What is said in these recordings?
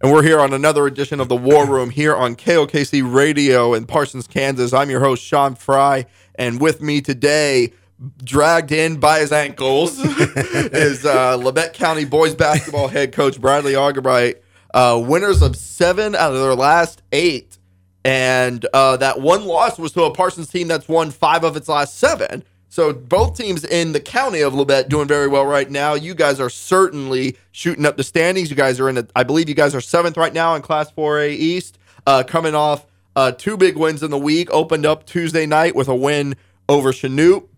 And we're here on another edition of the War Room here on KLKC Radio in Parsons, Kansas. I'm your host, Sean Fry. And with me today, dragged in by his ankles, is uh, Labette County boys basketball head coach Bradley Argabright. Uh, winners of seven out of their last eight. And uh, that one loss was to a Parsons team that's won five of its last seven. So both teams in the county of Labette doing very well right now. You guys are certainly shooting up the standings. You guys are in, the, I believe you guys are seventh right now in Class 4A East, uh, coming off uh, two big wins in the week. Opened up Tuesday night with a win over Chanute,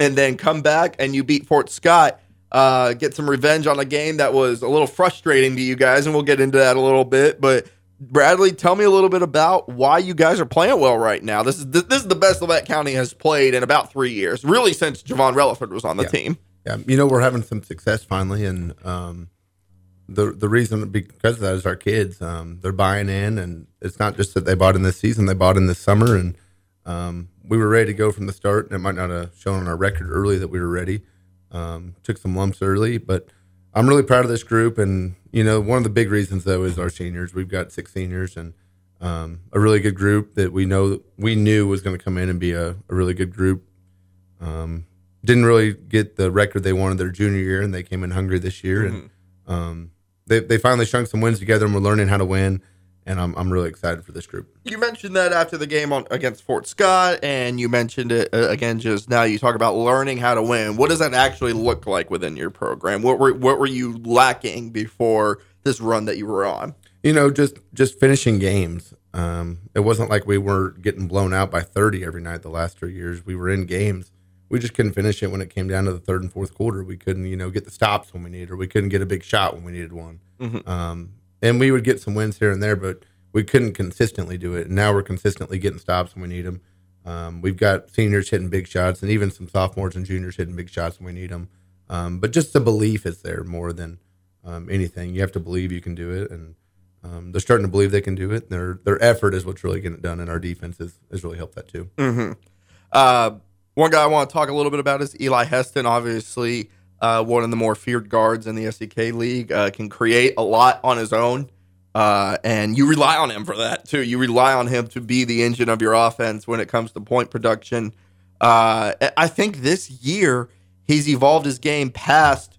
and then come back and you beat Fort Scott. Uh, get some revenge on a game that was a little frustrating to you guys, and we'll get into that a little bit. But Bradley, tell me a little bit about why you guys are playing well right now. This is this, this is the best Labette County has played in about three years, really since Javon Relaford was on the Yeah. team. Yeah, you know we're having some success finally, and um, the the reason because of that is our kids. Um, they're buying in, and it's not just that they bought in this season; they bought in this summer, and um, we were ready to go from the start. And it might not have shown on our record early that we were ready. Um, took some lumps early, but I'm really proud of this group. And you know, one of the big reasons though is our seniors. We've got six seniors, and um, a really good group that we know we knew was going to come in and be a, a really good group. Um, didn't really get the record they wanted their junior year, and they came in hungry this year. And um, they they finally strung some wins together, and we're learning how to win. And I'm I'm really excited for this group. You mentioned that after the game on against Fort Scott, and you mentioned it uh, again just now. You talk about learning how to win. What does that actually look like within your program? What were what were you lacking before this run that you were on? You know, just just finishing games. Um, it wasn't like we were getting blown out by 30 every night the last three years. We were in games. We just couldn't finish it when it came down to the third and fourth quarter. We couldn't, you know, get the stops when we needed, or we couldn't get a big shot when we needed one. Um, and we would get some wins here and there, but we couldn't consistently do it. And now we're consistently getting stops when we need them. Um, we've got seniors hitting big shots, and even some sophomores and juniors hitting big shots when we need them. Um, but just the belief is there more than um, anything. You have to believe you can do it, and um, they're starting to believe they can do it. Their their effort is what's really getting it done, and our defense has, has really helped that too. Uh, one guy I want to talk a little bit about is Eli Heston. Obviously, uh, one of the more feared guards in the SEK league, uh, can create a lot on his own. Uh, and you rely on him for that too. You rely on him to be the engine of your offense when it comes to point production. Uh, I think this year he's evolved his game past,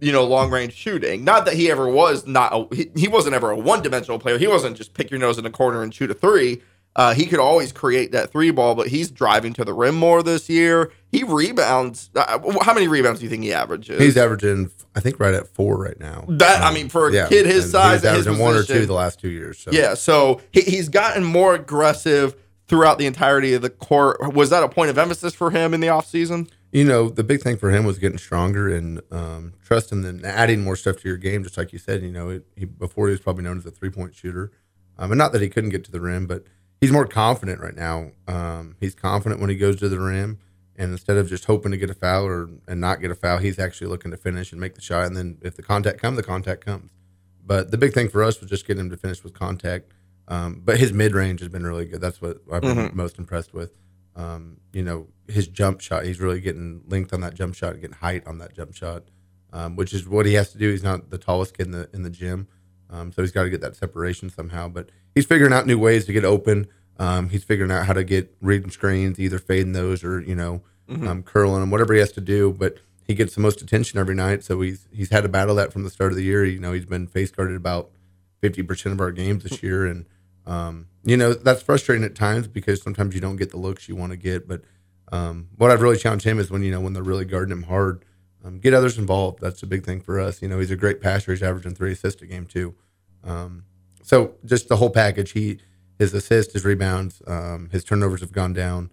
you know, long range shooting. Not that he ever was not a, he, he wasn't ever a one dimensional player. He wasn't just pick your nose in a corner and shoot a three. Uh, he could always create that three ball, but he's driving to the rim more this year. He rebounds. Uh, how many rebounds do you think he averages? He's averaging, I think, right at four right now. That- I mean, for a kid his size he's at his averaging one or two the last two years. So. Yeah, so he, he's gotten more aggressive throughout the entirety of the court. Was that a point of emphasis for him in the offseason? You know, the big thing for him was getting stronger and um, trusting and adding more stuff to your game. Just like you said, you know, it, he, before he was probably known as a three point shooter, um, and not that he couldn't get to the rim, but he's more confident right now. Um, he's confident when he goes to the rim, and instead of just hoping to get a foul or and not get a foul, he's actually looking to finish and make the shot. And then if the contact comes, the contact comes. But the big thing for us was just getting him to finish with contact. Um, but his mid range has been really good. That's what I've been most impressed with. Um, you know, his jump shot, he's really getting linked on that jump shot, getting height on that jump shot, um, which is what he has to do. He's not the tallest kid in the in the gym, um, so he's got to get that separation somehow. But he's figuring out new ways to get open. Um, he's figuring out how to get reading screens, either fading those or you know um, curling them, whatever he has to do. But he gets the most attention every night, so he's he's had to battle that from the start of the year. You know, he's been face guarded about fifty percent of our games this year, and um, you know that's frustrating at times because sometimes you don't get the looks you want to get. But um, what I've really challenged him is when you know when they're really guarding him hard, um, get others involved. That's a big thing for us. You know, he's a great passer. He's averaging three assists a game too. Um, so just the whole package. He his assists, his rebounds, um, his turnovers have gone down.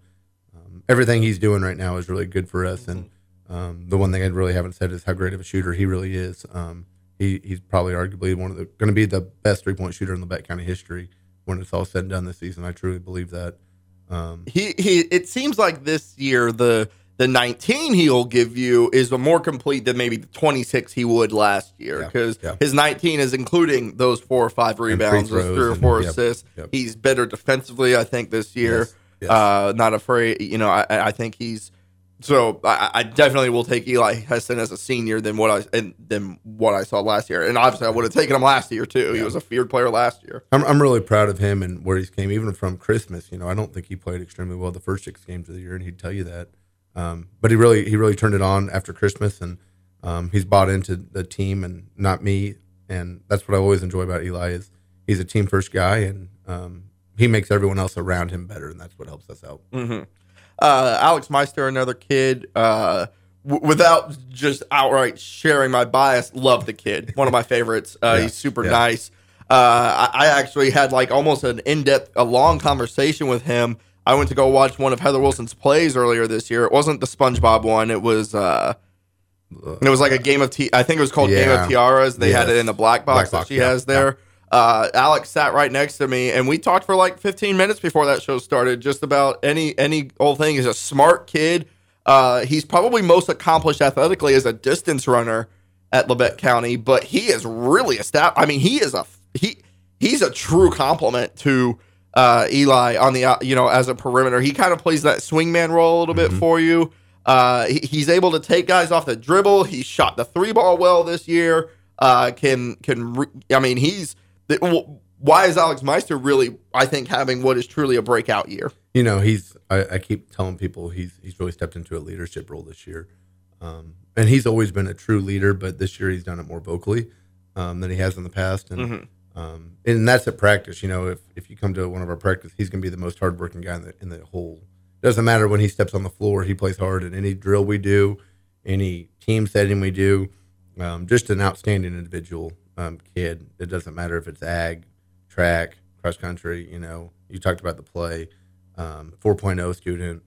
Um, everything he's doing right now is really good for us. And um, the one thing I really haven't said is how great of a shooter he really is. Um, he, he's probably arguably one of the going to be the best three point shooter in the Beck County history when it's all said and done this season. I truly believe that. He he. It seems like this year the the 19 he'll give you is a more complete than maybe the 26 he would last year because yeah. his 19 is including those four or five rebounds, those three or four yep, assists. yep. He's better defensively, I think, this year. Yes, yes. Uh, not afraid. You know, I, I think he's so I, I definitely will take Eli Heston as a senior than what I and than what I saw last year. And obviously, I would have taken him last year too. He was a feared player last year. I'm, I'm really proud of him and where he's came, even from Christmas. You know, I don't think he played extremely well the first six games of the year, and he'd tell you that. Um, but he really he really turned it on after Christmas, and um, he's bought into the team and not me. And that's what I always enjoy about Eli is he's a team first guy, and um, he makes everyone else around him better, and that's what helps us out. Mm-hmm. Uh, Alex Meister, another kid. Uh, w- without just outright sharing my bias, love the kid. One of my favorites. Uh, Yeah, he's super yeah. nice. Uh, I, I actually had like almost an in depth, a long conversation with him. I went to go watch one of Heather Wilson's plays earlier this year. It wasn't the SpongeBob one. It was. Uh, it was like a game of t. I think it was called Game of Tiaras. They had it in the black box Black that box, she yeah, has there. Uh, Alex sat right next to me, and we talked for like 15 minutes before that show started, just about any any old thing. He's a smart kid. Uh, he's probably most accomplished athletically as a distance runner at Labette County, but he is really established. I mean, he is a he he's a true compliment to uh, Eli on the you know as a perimeter. He kind of plays that swingman role a little bit for you. Uh, he- he's able to take guys off the dribble. He shot the three ball well this year. Uh, can can re- I mean he's the, why is Alex Meister really I think having what is truly a breakout year? you know, he's I, I keep telling people he's he's really stepped into a leadership role this year. Um, and he's always been a true leader, but this year he's done it more vocally um, than he has in the past. And Mm-hmm. Um, and that's at practice. You know, if if you come to one of our practice, he's going to be the most hardworking guy in the in the whole. Doesn't matter when he steps on the floor, he plays hard in any drill we do, any team setting we do. Um, just an outstanding individual um, kid. It doesn't matter if it's ag, track, cross country. You know, you talked about the play. Um, 4.0 student.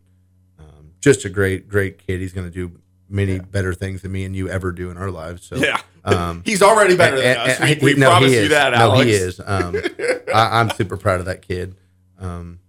Um, just a great, great kid. He's going to do many better things than me and you ever do in our lives. So um, he's already better than and- us. and- we we no, promise you that, No, Alex. he is. Um, I, I'm super proud of that kid. Um,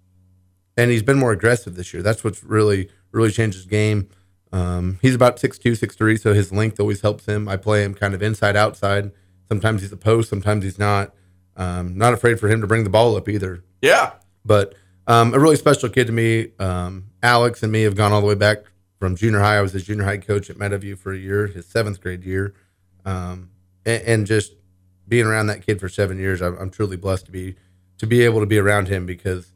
and he's been more aggressive this year. That's what's really, really changed his game. Um, he's about 6'2", 6'3", so his length always helps him. I play him kind of inside, outside. Sometimes he's a post, sometimes he's not. Um, not afraid for him to bring the ball up either. Yeah. But um, a really special kid to me. Um, Alex and me have gone all the way back from junior high. I was his junior high coach at Meadowview for a year, his seventh grade year, um, and, and just being around that kid for seven years, I'm, I'm truly blessed to be to be able to be around him because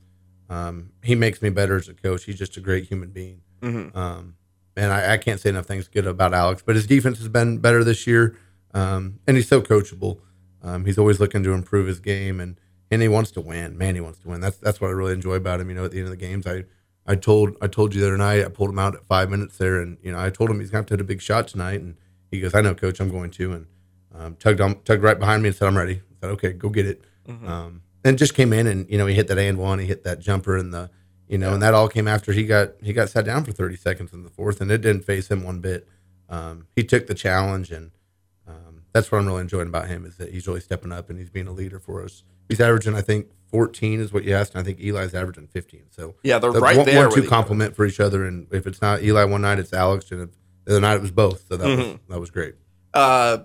um, he makes me better as a coach. He's just a great human being, Mhm. um, and I, I can't say enough things good about Alex. But his defense has been better this year, um, and he's so coachable. Um, he's always looking to improve his game, and and he wants to win. Man, he wants to win. That's that's what I really enjoy about him. You know, at the end of the games, I I told I told you the other night, I pulled him out at five minutes there, and you know, I told him he's going to have to hit a big shot tonight, and he goes, "I know, coach, I'm going to," and um, tugged on tugged right behind me and said, "I'm ready." I said, "Okay, go get it." Um, and just came in, and you know, he hit that and one, he hit that jumper, and the you know, and that all came after he got he got sat down for 30 seconds in the fourth, and it didn't phase him one bit. Um, he took the challenge, and um, that's what I'm really enjoying about him is that he's really stepping up and he's being a leader for us. He's averaging, I think, 14 is what you asked, and I think Eli's averaging 15. So Yeah, they're the right one, there one two complement for each other, and if it's not Eli one night, it's Alex, and if the other night it was both. So that was Mm-hmm. that was great. uh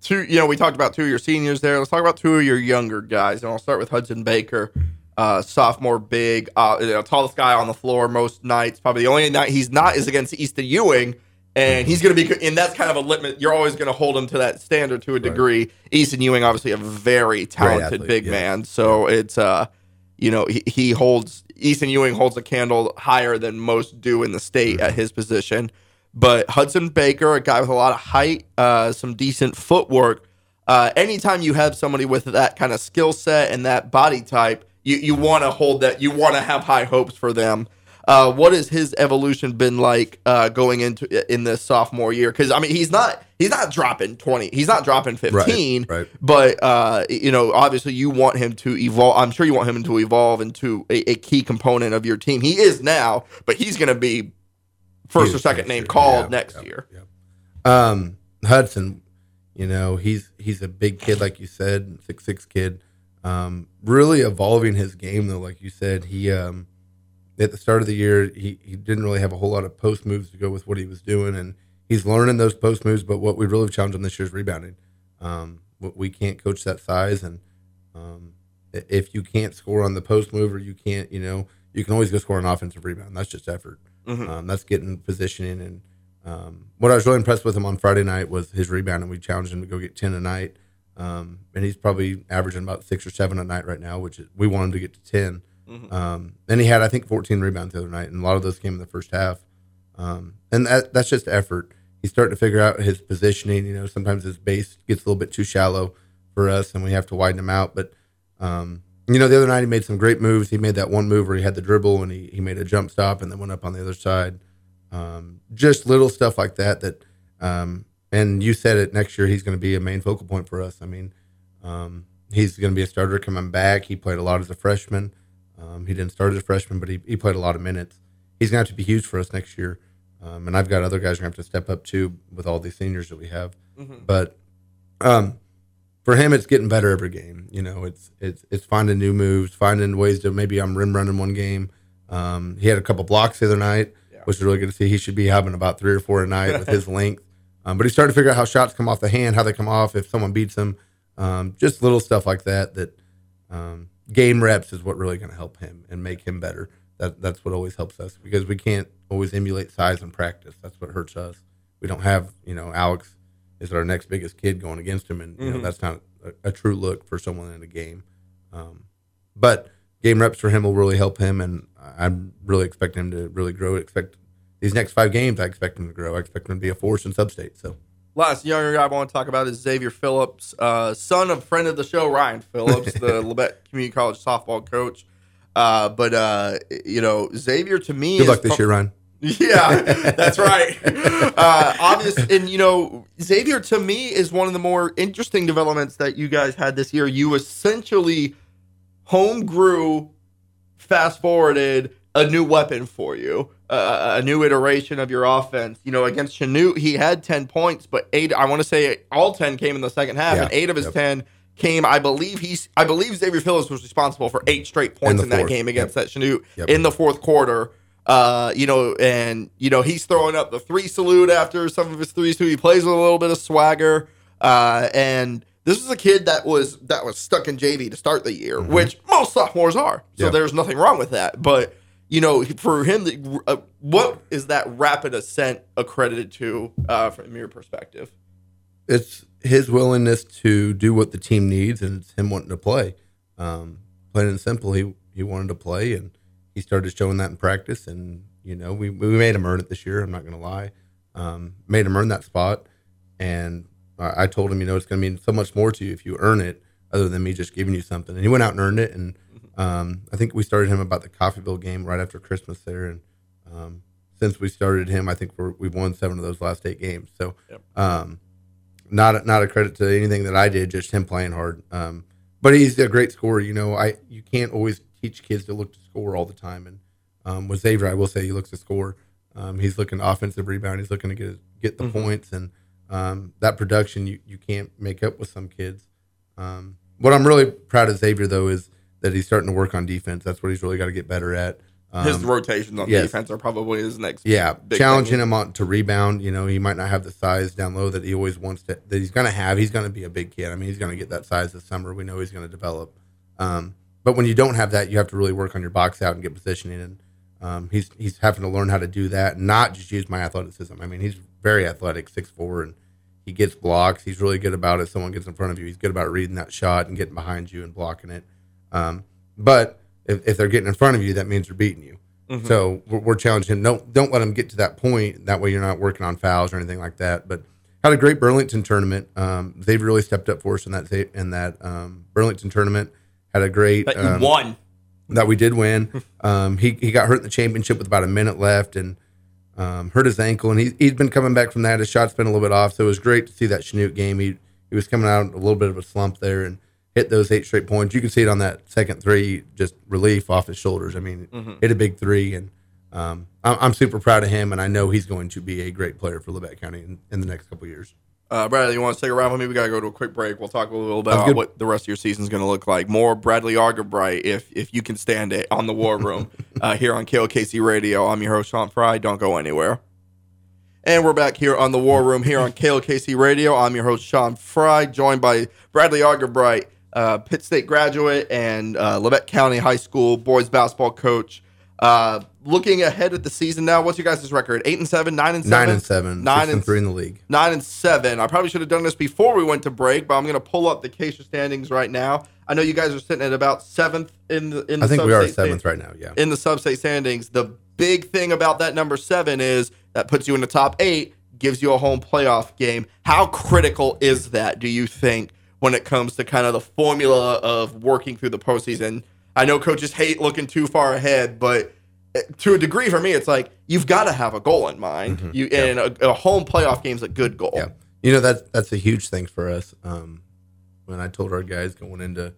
two you know we talked about two of your seniors there let's talk about two of your younger guys and i'll start with hudson baker uh sophomore big uh you know, tallest guy on the floor most nights probably the only night he's not is against easton ewing and he's going to be and that's kind of a limit you're always going to hold him to that standard to a degree easton ewing obviously a very talented athlete, big yeah. man so it's uh you know he, he holds easton ewing holds a candle higher than most do in the state Mm-hmm. at his position but Hudson Baker, a guy with a lot of height, uh, some decent footwork. Uh, anytime you have somebody with that kind of skill set and that body type, you, you want to hold that. You want to have high hopes for them. Uh, what has his evolution been like uh, going into in this sophomore year? Because I mean, he's not he's not dropping twenty. He's not dropping fifteen. right. But uh, you know, obviously, you want him to evolve. I'm sure you want him to evolve into a, a key component of your team. He is now, but he's going to be first or second name year. called Yeah, next yeah, year. yeah. Um, Hudson, you know, he's he's a big kid, like you said, six six kid. Um, really evolving his game though, like you said, he um, at the start of the year he, he didn't really have a whole lot of post moves to go with what he was doing, and he's learning those post moves. But what we really challenged him this year is rebounding. Um, we- we can't coach that size, and um, if you can't score on the post move or you can't, you know, you can always go score an offensive rebound. That's just effort. Um, that's getting positioning. And um, what I was really impressed with him on Friday night was his rebound, and we challenged him to go get 10 a night. Um, and he's probably averaging about six or seven a night right now, which is, we want him to get to 10. Um, and he had, I think, 14 rebounds the other night, and a lot of those came in the first half. Um, and that, that's just effort. He's starting to figure out his positioning. You know, sometimes his base gets a little bit too shallow for us, and we have to widen him out. But um, you know, the other night he made some great moves. He made that one move where he had the dribble and he, he made a jump stop and then went up on the other side. Um, just little stuff like that. That um, and you said it. Next year he's going to be a main focal point for us. I mean, um, he's going to be a starter coming back. He played a lot as a freshman. Um, he didn't start as a freshman, but he, he played a lot of minutes. He's going to have to be huge for us next year. Um, and I've got other guys who are going to have to step up too with all these seniors that we have. But um, for him, it's getting better every game. You know, it's it's it's finding new moves, finding ways to maybe I'm rim running one game. Um, he had a couple blocks the other night, which is really good to see. He should be having about three or four a night with his length. Um, but he's starting to figure out how shots come off the hand, how they come off, if someone beats him. Um, just little stuff like that. That um, game reps is what really going to help him and make him better. That that's what always helps us because we can't always emulate size in practice. That's what hurts us. We don't have you know Alex is our next biggest kid going against him, and you know that's not a, a true look for someone in a game. Um, but game reps for him will really help him, and I'm really expecting him to really grow. Expect these next five games, I expect him to grow. I expect him to be a force in substate. So Last younger guy I want to talk about is Xavier Phillips, uh, son of friend of the show Ryan Phillips, the Labette Community College softball coach. Uh, but uh, you know, Xavier to me good is luck this prob- year, Ryan. Yeah, that's right. Uh, obvious, and you know, Xavier to me is one of the more interesting developments that you guys had this year. You essentially home grew, fast forwarded a new weapon for you, uh, a new iteration of your offense. You know, against Chanute, he had ten points, but eight. I want to say all ten came in the second half, Yeah. and eight of his Yep. ten came. I believe he's. I believe Xavier Phillips was responsible for eight straight points the in that game against that Chanute Yep. in the fourth quarter. Uh, you know, and you know he's throwing up the three salute after some of his threes too. He plays with a little bit of swagger. Uh, and this is a kid that was that was stuck in JV to start the year, which most sophomores are. So Mm-hmm. There's nothing wrong with that. But you know, for him, uh, what is that rapid ascent accredited to uh, from your perspective? it's his willingness to do what the team needs, and it's him wanting to play. Um, plain and simple, he he wanted to play, and he started showing that in practice. And you know, we we made him earn it this year. I'm not going to lie, um, made him earn that spot. And I, I told him, you know, it's going to mean so much more to you if you earn it, other than me just giving you something. And he went out and earned it. And um, I think we started him about the Coffeyville game right after Christmas there, and um, since we started him, I think we're, we've won seven of those last eight games. So. Um, not a, not a credit to anything that I did, just him playing hard. Um, but he's a great scorer. You know, I you can't always teach kids to look to score all the time. And um, with Xavier, I will say he looks to score. Um, he's looking to offensive rebound. He's looking to get get the points and um, that production. You you can't make up with some kids. Um, what I'm really proud of Xavier though is that he's starting to work on defense. That's what he's really got to get better at. Um, His rotations on yes. defense are probably his next. yeah, challenging thing. him on to rebound. You know, he might not have the size down low that he always wants to. That he's going to have. He's going to be a big kid. I mean, he's going to get that size this summer. We know he's going to develop. Um, but when you don't have that, you have to really work on your box out and get positioning. And um, he's he's having to learn how to do that, not just use my athleticism. I mean, he's very athletic, six four, and he gets blocks. He's really good about it. Someone gets in front of you. He's good about reading that shot and getting behind you and blocking it. Um, but if, if they're getting in front of you, that means they're beating you. So we're, we're challenging him. Don't don't let him get to that point. That way you're not working on fouls or anything like that. But had a great Burlington tournament. Um, they've really stepped up for us in that in that um, Burlington tournament. Had a great you um, won. that we did win. Um, he he got hurt in the championship with about a minute left and um, hurt his ankle, and he he's been coming back from that. His shot's been a little bit off, so it was great to see that Chanute game. He he was coming out a little bit of a slump there and hit those eight straight points. You can see it on that second three, just relief off his shoulders. I mean, hit a big three, and um, I'm, I'm super proud of him, and I know he's going to be a great player for Labette County in, in the next couple of years. Uh, Bradley, you want to stick around with me? We got to go to a quick break. We'll talk a little bit about what the rest of your season is going to look like. More Bradley Argabright, if if you can stand it, on the War Room uh, here on KLKC Radio. I'm your host, Sean Fry. Don't go anywhere. And we're back here on the War Room here on KLKC Radio. I'm your host, Sean Fry, joined by Bradley Argabright, uh, Pitt State graduate and uh, Labette County High School boys basketball coach. Uh, looking ahead at the season now, what's your guys' record? Eight and seven, nine and seven, Nine and seven, Nine and and- three in the league. nine and seven. I probably should have done this before we went to break, but I'm going to pull up the KSHSAA standings right now. I know you guys are sitting at about seventh in the in the I think we are seventh right now. Yeah. in the sub-state standings. The big thing about that number seven is that puts you in the top eight, gives you a home playoff game. How critical is that? Do you think when it comes to kind of the formula of working through the postseason? I know coaches hate looking too far ahead, but to a degree, for me, it's like you've got to have a goal in mind. You and a, a home playoff game is a good goal. Mm-hmm. Yeah, you know that's that's a huge thing for us. Um, when I told our guys going into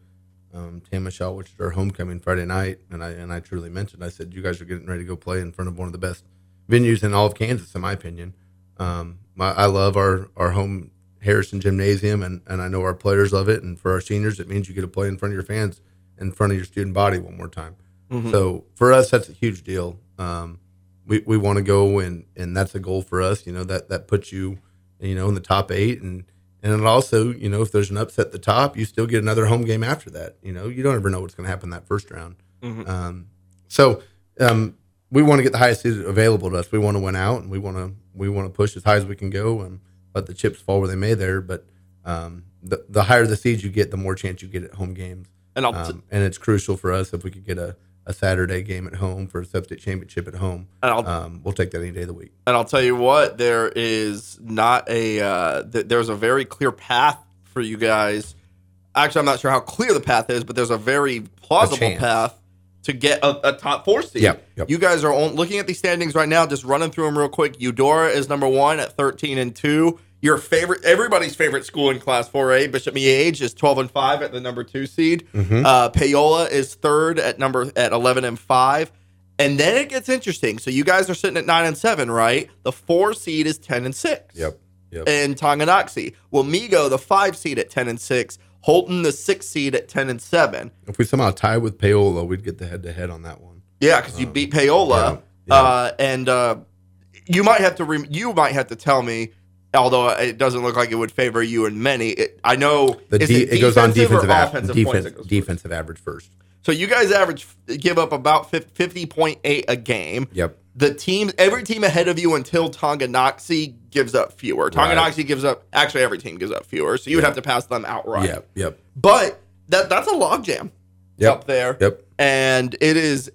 um, Tamashau, which is our homecoming Friday night, and I and I truly mentioned, I said, you guys are getting ready to go play in front of one of the best venues in all of Kansas, in my opinion. Um, my, I love our our home Harrison Gymnasium, and and I know our players love it, and for our seniors, it means you get to play in front of your fans, in front of your student body one more time. So for us, that's a huge deal. Um, we, we want to go and and that's a goal for us. You know that that puts you, you know, in the top eight, and and it also, you know, if there's an upset at the top, you still get another home game after that. You know, you don't ever know what's going to happen that first round. Um, so um, we want to get the highest seed available to us. We want to win out, and we want to we want to push as high as we can go and let the chips fall where they may there. But um, the the higher the seeds you get, the more chance you get at home games. And I'll t- Um, and it's crucial for us if we could get a, a Saturday game at home for a sub-state championship at home. and I'll Um, we'll take that any day of the week. And I'll tell you what, there is not a uh, th- there's a very clear path for you guys. Actually, I'm not sure how clear the path is, but there's a very plausible chance. path to get a, a top four seed. Yep, yep. You guys are on, looking at these standings right now. Just running through them real quick. Eudora is number one at 13 and two. Your favorite, everybody's favorite school in Class 4A, Bishop Miege, is 12 and five at the number two seed. Mm-hmm. Uh, Paola is third at number at 11 and five. And then it gets interesting. So you guys are sitting at nine and seven, right? The four seed is 10 and six Yep. Yep. and Tonganoxie. Well, Migo, the five seed at 10 and 6, Holton, the six seed at 10 and 7. if we somehow tie with Paola, we'd get the head-to-head on that one. Yeah, because you beat Paola. Um, yeah, yeah. Uh, and uh, you might have to re- you might have to tell me, although it doesn't look like it would favor you in many. It, I know de- it, it, goes on defensive av- defense, defensive average first. So you guys average give up about fifty point eight a game. Yep. The team, every team ahead of you until Tonganoxie gives up fewer. Tonganoxie gives up. Actually, every team gives up fewer. So you would have to pass them outright. Yep. Yep. But that that's a logjam Yep. up there. Yep. And it is.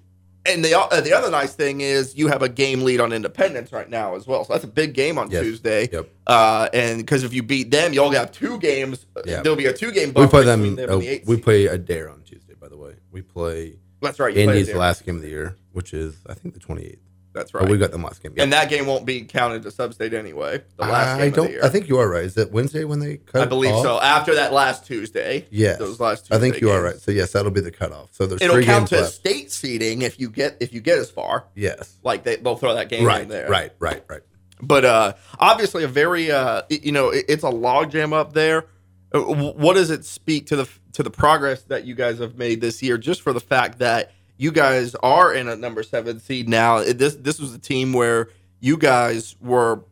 And the uh, the other nice thing is you have a game lead on Independence right now as well. So that's a big game on Yes. Tuesday. Yep. Uh, and because if you beat them, you'll have two games. Yeah. There'll be a two game. We play them. them uh, the we play Adair on Tuesday. By the way, we play That's right. You play the last game of the year, which is I think the 28th. That's right. we got the last game. Yeah. and that game won't be counted to sub-state anyway. The last I game don't. of the year. I think you are right. Is it Wednesday when they cut? I believe off? so. After that last Tuesday. Yes. Those last I think Tuesday you are right. So yes, that'll be the cutoff. So there's It'll three count games to left. state seeding if you get if you get as far. Yes. Like they they'll throw that game Right. in there. Right. Right. Right. But uh obviously a very uh you know it- it's a logjam up there. Uh, What does it speak to the to the progress that you guys have made this year? Just for the fact that you guys are in a number seven seed now. This this was a team where you guys were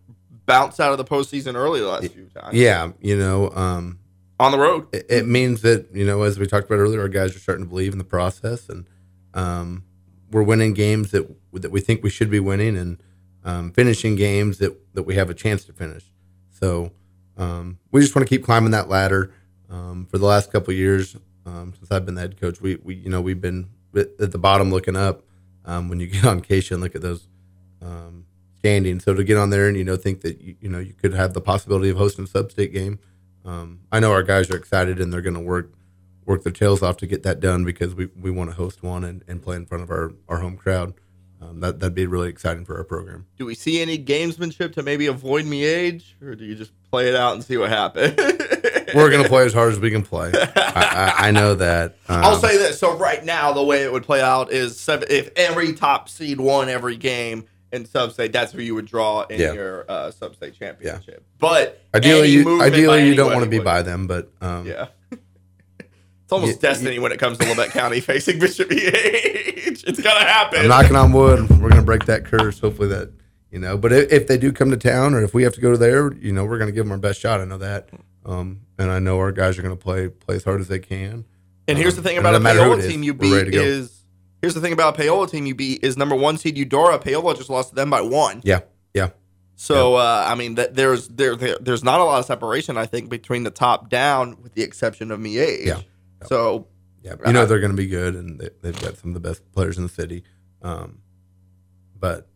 bounced out of the postseason early the last few times Yeah. You know. Um. on the road. it, it means that you know, as we talked about earlier, our guys are starting to believe in the process, and um, we're winning games that that we think we should be winning, and um, finishing games that that we have a chance to finish. So um, we just want to keep climbing that ladder. Um, for the last couple of years, um, since I've been the head coach, we we you know we've been at the bottom looking up. Um, when you get on KSHSAA and look at those um, standings, so to get on there and you know think that you, you know you could have the possibility of hosting a sub-state game. Um, I know our guys are excited and they're going to work work their tails off to get that done because we, we want to host one and, and play in front of our, our home crowd. Um, that that'd be really exciting for our program. Do we see any gamesmanship to maybe avoid Miege, or do you just play it out and see what happens? We're going to play as hard as we can play. I, I, I know that. Um, I'll say this. So right now, the way it would play out is seven, if every top seed won every game in sub-state, that's who you would draw in Yeah. your uh, sub-state championship. But ideally, you ideally you don't want to be would- by them, but um, Yeah. It's almost Yeah, destiny when it comes to Labette County facing Bishop EH. It's gonna happen. I'm knocking on wood. We're going to break that curse. Hopefully that you know. But if, if they do come to town, or if we have to go to there, you know, we're going to give them our best shot. I know that, um, and I know our guys are going to play play as hard as they can. and here's the Um, thing about a Paola is, team you beat ready to go. is here's the thing about a Paola team you beat is number one seed Eudora. Paola just lost to them by one. Yeah, yeah, So uh, I mean, that there's there, there there's not a lot of separation I think between the top down, with the exception of Miege. Yeah. So yeah. You know they're going to be good, and they, they've got some of the best players in the city. Um, but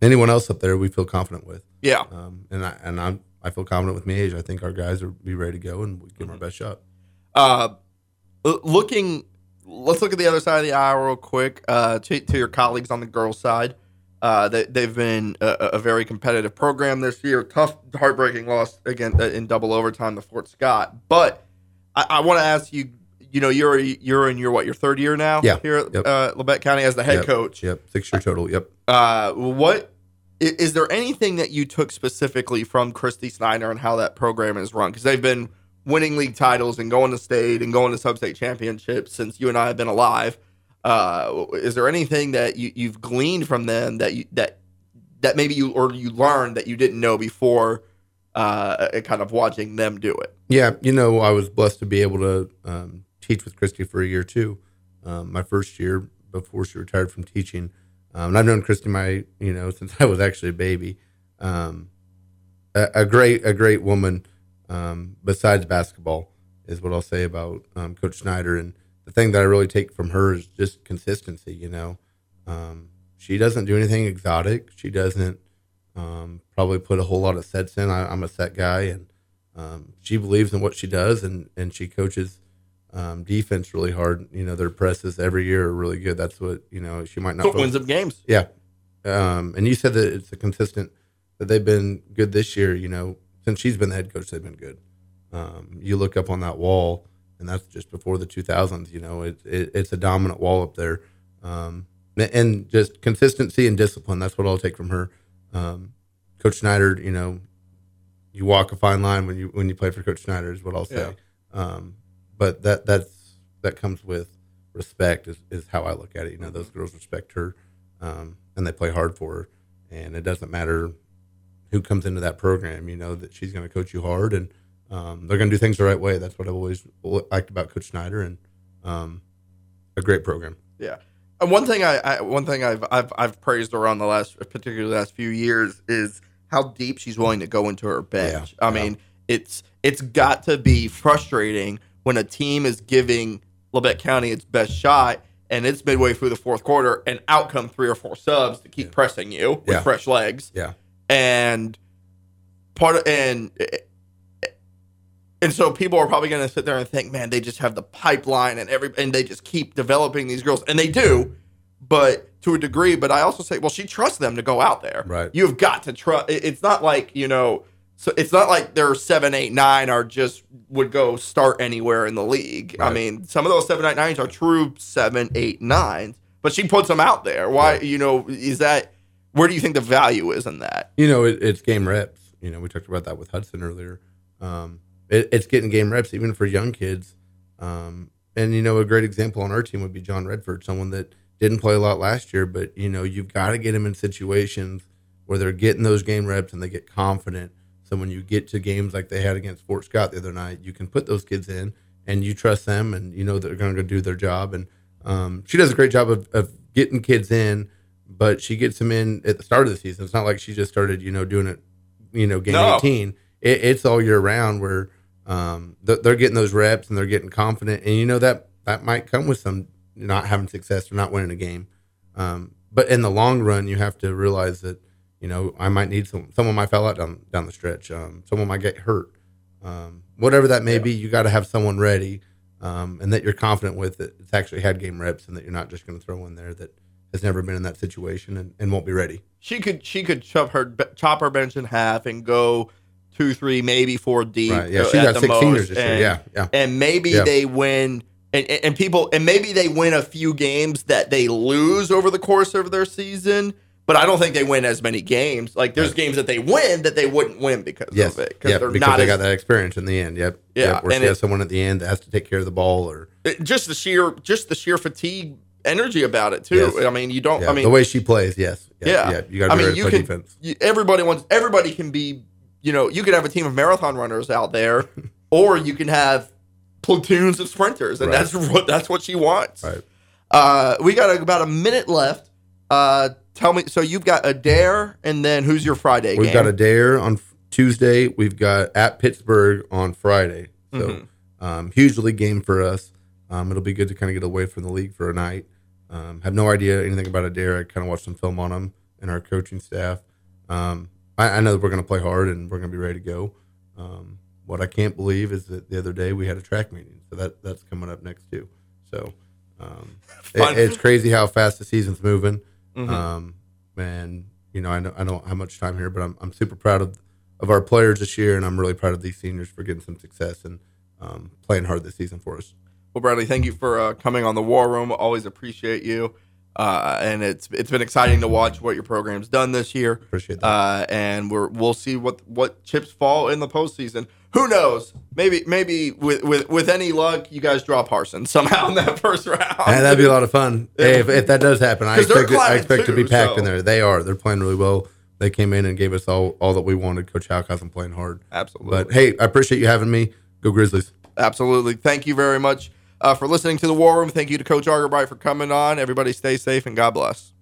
anyone else up there, we feel confident with. yeah, Um, and I and I I feel confident with Miege. I think our guys are be ready to go, and we give them our best shot. uh, looking. Let's look at the other side of the aisle real quick. Uh, to, to your colleagues on the girls' side, uh, they, they've been a, a very competitive program this year. Tough, heartbreaking loss again uh, in double overtime to Fort Scott. But I, I want to ask you. You know, you're you're in your what your third year now Yeah. here at Yep. uh, Labette County as the head Yep. coach. Yep, six year total. Yep. Uh, what is there anything that you took specifically from Christy Snyder and how that program is run? Because they've been winning league titles and going to state and going to sub-state championships since you and I have been alive. Uh, is there anything that you, you've gleaned from them that you that that maybe you or you learned that you didn't know before? Uh, kind of watching them do it. Yeah, you know, I was blessed to be able to um, teach with Christy for a year too. Um, my first year before she retired from teaching, um, and I've known Christy my you know since I was actually a baby. Um, a, a great a great woman. Um, besides basketball, is what I'll say about um, Coach Snyder. And the thing that I really take from her is just consistency. You know, um, she doesn't do anything exotic. She doesn't um, probably put a whole lot of sets in. I, I'm a set guy, and um, she believes in what she does, and and she coaches um, defense really hard. You know, their presses every year are really good. That's what you know. She might not. What wins up games? Yeah. Um, and you said that it's a consistent that they've been good this year. You know, since she's been the head coach, they've been good. Um, you look up on that wall, and that's just before the 2000s. You know, it, it, it's a dominant wall up there, um, and just consistency and discipline. That's what I'll take from her. Um, Coach Schneider, you know, you walk a fine line when you when you play for Coach Schneider is what I'll say. Um, but that that's that comes with respect is, is how I look at it. You know, those girls respect her, um, and they play hard for her, and it doesn't matter who comes into that program. You know that she's going to coach you hard, and um, they're going to do things the right way. That's what I've always liked about Coach Schneider, and um, a great program. Yeah. And one thing I, I one thing I've I've I've praised around the last particularly the last few years is how deep she's willing to go into her bench. Yeah, I yeah. mean, it's it's got to be frustrating when a team is giving Labette County its best shot and it's midway through the fourth quarter and out come three or four subs to keep pressing you with Yeah. fresh legs Yeah, and part of and and so people are probably going to sit there and think, man, they just have the pipeline and every and they just keep developing these girls, and they do, but to a degree. But I also say, well, she trusts them to go out there. Right. You've got to trust. It's not like you know. So it's not like their seven, eight, nine are just would go start anywhere in the league. I mean, some of those seven, eight, nines are true seven, eight, nines, but she puts them out there. Why? You know, is that where do you think the value is in that? you know it, it's game reps. You know, we talked about that with Hudson earlier. Um, it, it's getting game reps even for young kids. Um, and you know, a great example on our team would be John Redford, someone that didn't play a lot last year, but you know, you've got to get him in situations where they're getting those game reps and they get confident. So when you get to games like they had against Fort Scott the other night, you can put those kids in and you trust them and you know they're going to do their job. And um, she does a great job of, of getting kids in, but she gets them in at the start of the season. It's not like she just started, you know, doing it, you know, game No. 18. It, it's all year round where um, they're getting those reps and they're getting confident. And you know that that might come with some not having success or not winning a game. Um, but in the long run, you have to realize that you know I might need some. Someone might fall out down down the stretch. Um, someone might get hurt. Um, whatever that may be, you got to have someone ready, um, and that you're confident with that it's actually had game reps, and that you're not just going to throw in there that has never been in that situation and, and won't be ready. she could she could chop her chop her bench in half and go two, three, maybe four deep. Right? Yeah, uh, she got the six most, seniors this year. Yeah, yeah. and maybe Yeah. they win. And and people and maybe they win a few games that they lose over the course of their season, but I don't think they win as many games. Like there's games that they win that they wouldn't win because Yes, of it yep, they're because not they as, got that experience in the end. Yep. Yeah, Yep, where and it- has someone at the end that has to take care of the ball or it- just the sheer just the sheer fatigue energy about it too. Yes. I mean, you don't. yeah, I mean, the way she plays. Yes. Yeah. Yeah. You got to I mean, you can. defense. You, everybody wants. Everybody can be. You know, you could have a team of marathon runners out there, or you can have platoons of sprinters, and Right. that's what that's what she wants. Right. Uh, we got about a minute left. Uh, tell me. So you've got Adair, and then who's your Friday We've game? got Adair on Tuesday. We've got at Pittsburgh on Friday. So Mm-hmm. um, huge league game for us. Um, it'll be good to kind of get away from the league for a night. Um, have no idea anything about Adair. I kind of watched some film on him and our coaching staff. Um, I, I know that we're going to play hard and we're going to be ready to go. Um, what I can't believe is that the other day we had a track meeting, so that that's coming up next too. So um, it, it's crazy how fast the season's moving. Mhm. Um, and you know, I know I don't have much time here, but I'm I'm super proud of of our players this year, and I'm really proud of these seniors for getting some success and um, playing hard this season for us. Well, Bradley, thank you for uh, coming on the War Room. Always appreciate you. Uh, and it's it's been exciting to watch what your program's done this year. Appreciate that. Uh, and we're we'll see what what chips fall in the postseason. Who knows? Maybe maybe with with with any luck, you guys draw Parsons somehow in that first round. and that'd be a lot of fun. Hey, if, if that does happen, I expect it, I expect to be packed so- in there. They are. They're playing really well. They came in and gave us all all that we wanted. Coach Halcott playing hard. Absolutely. But hey, I appreciate you having me. Go Grizzlies. Absolutely. Thank you very much uh, for listening to the War Room. Thank you to Coach Argabright for coming on. Everybody stay safe and God bless.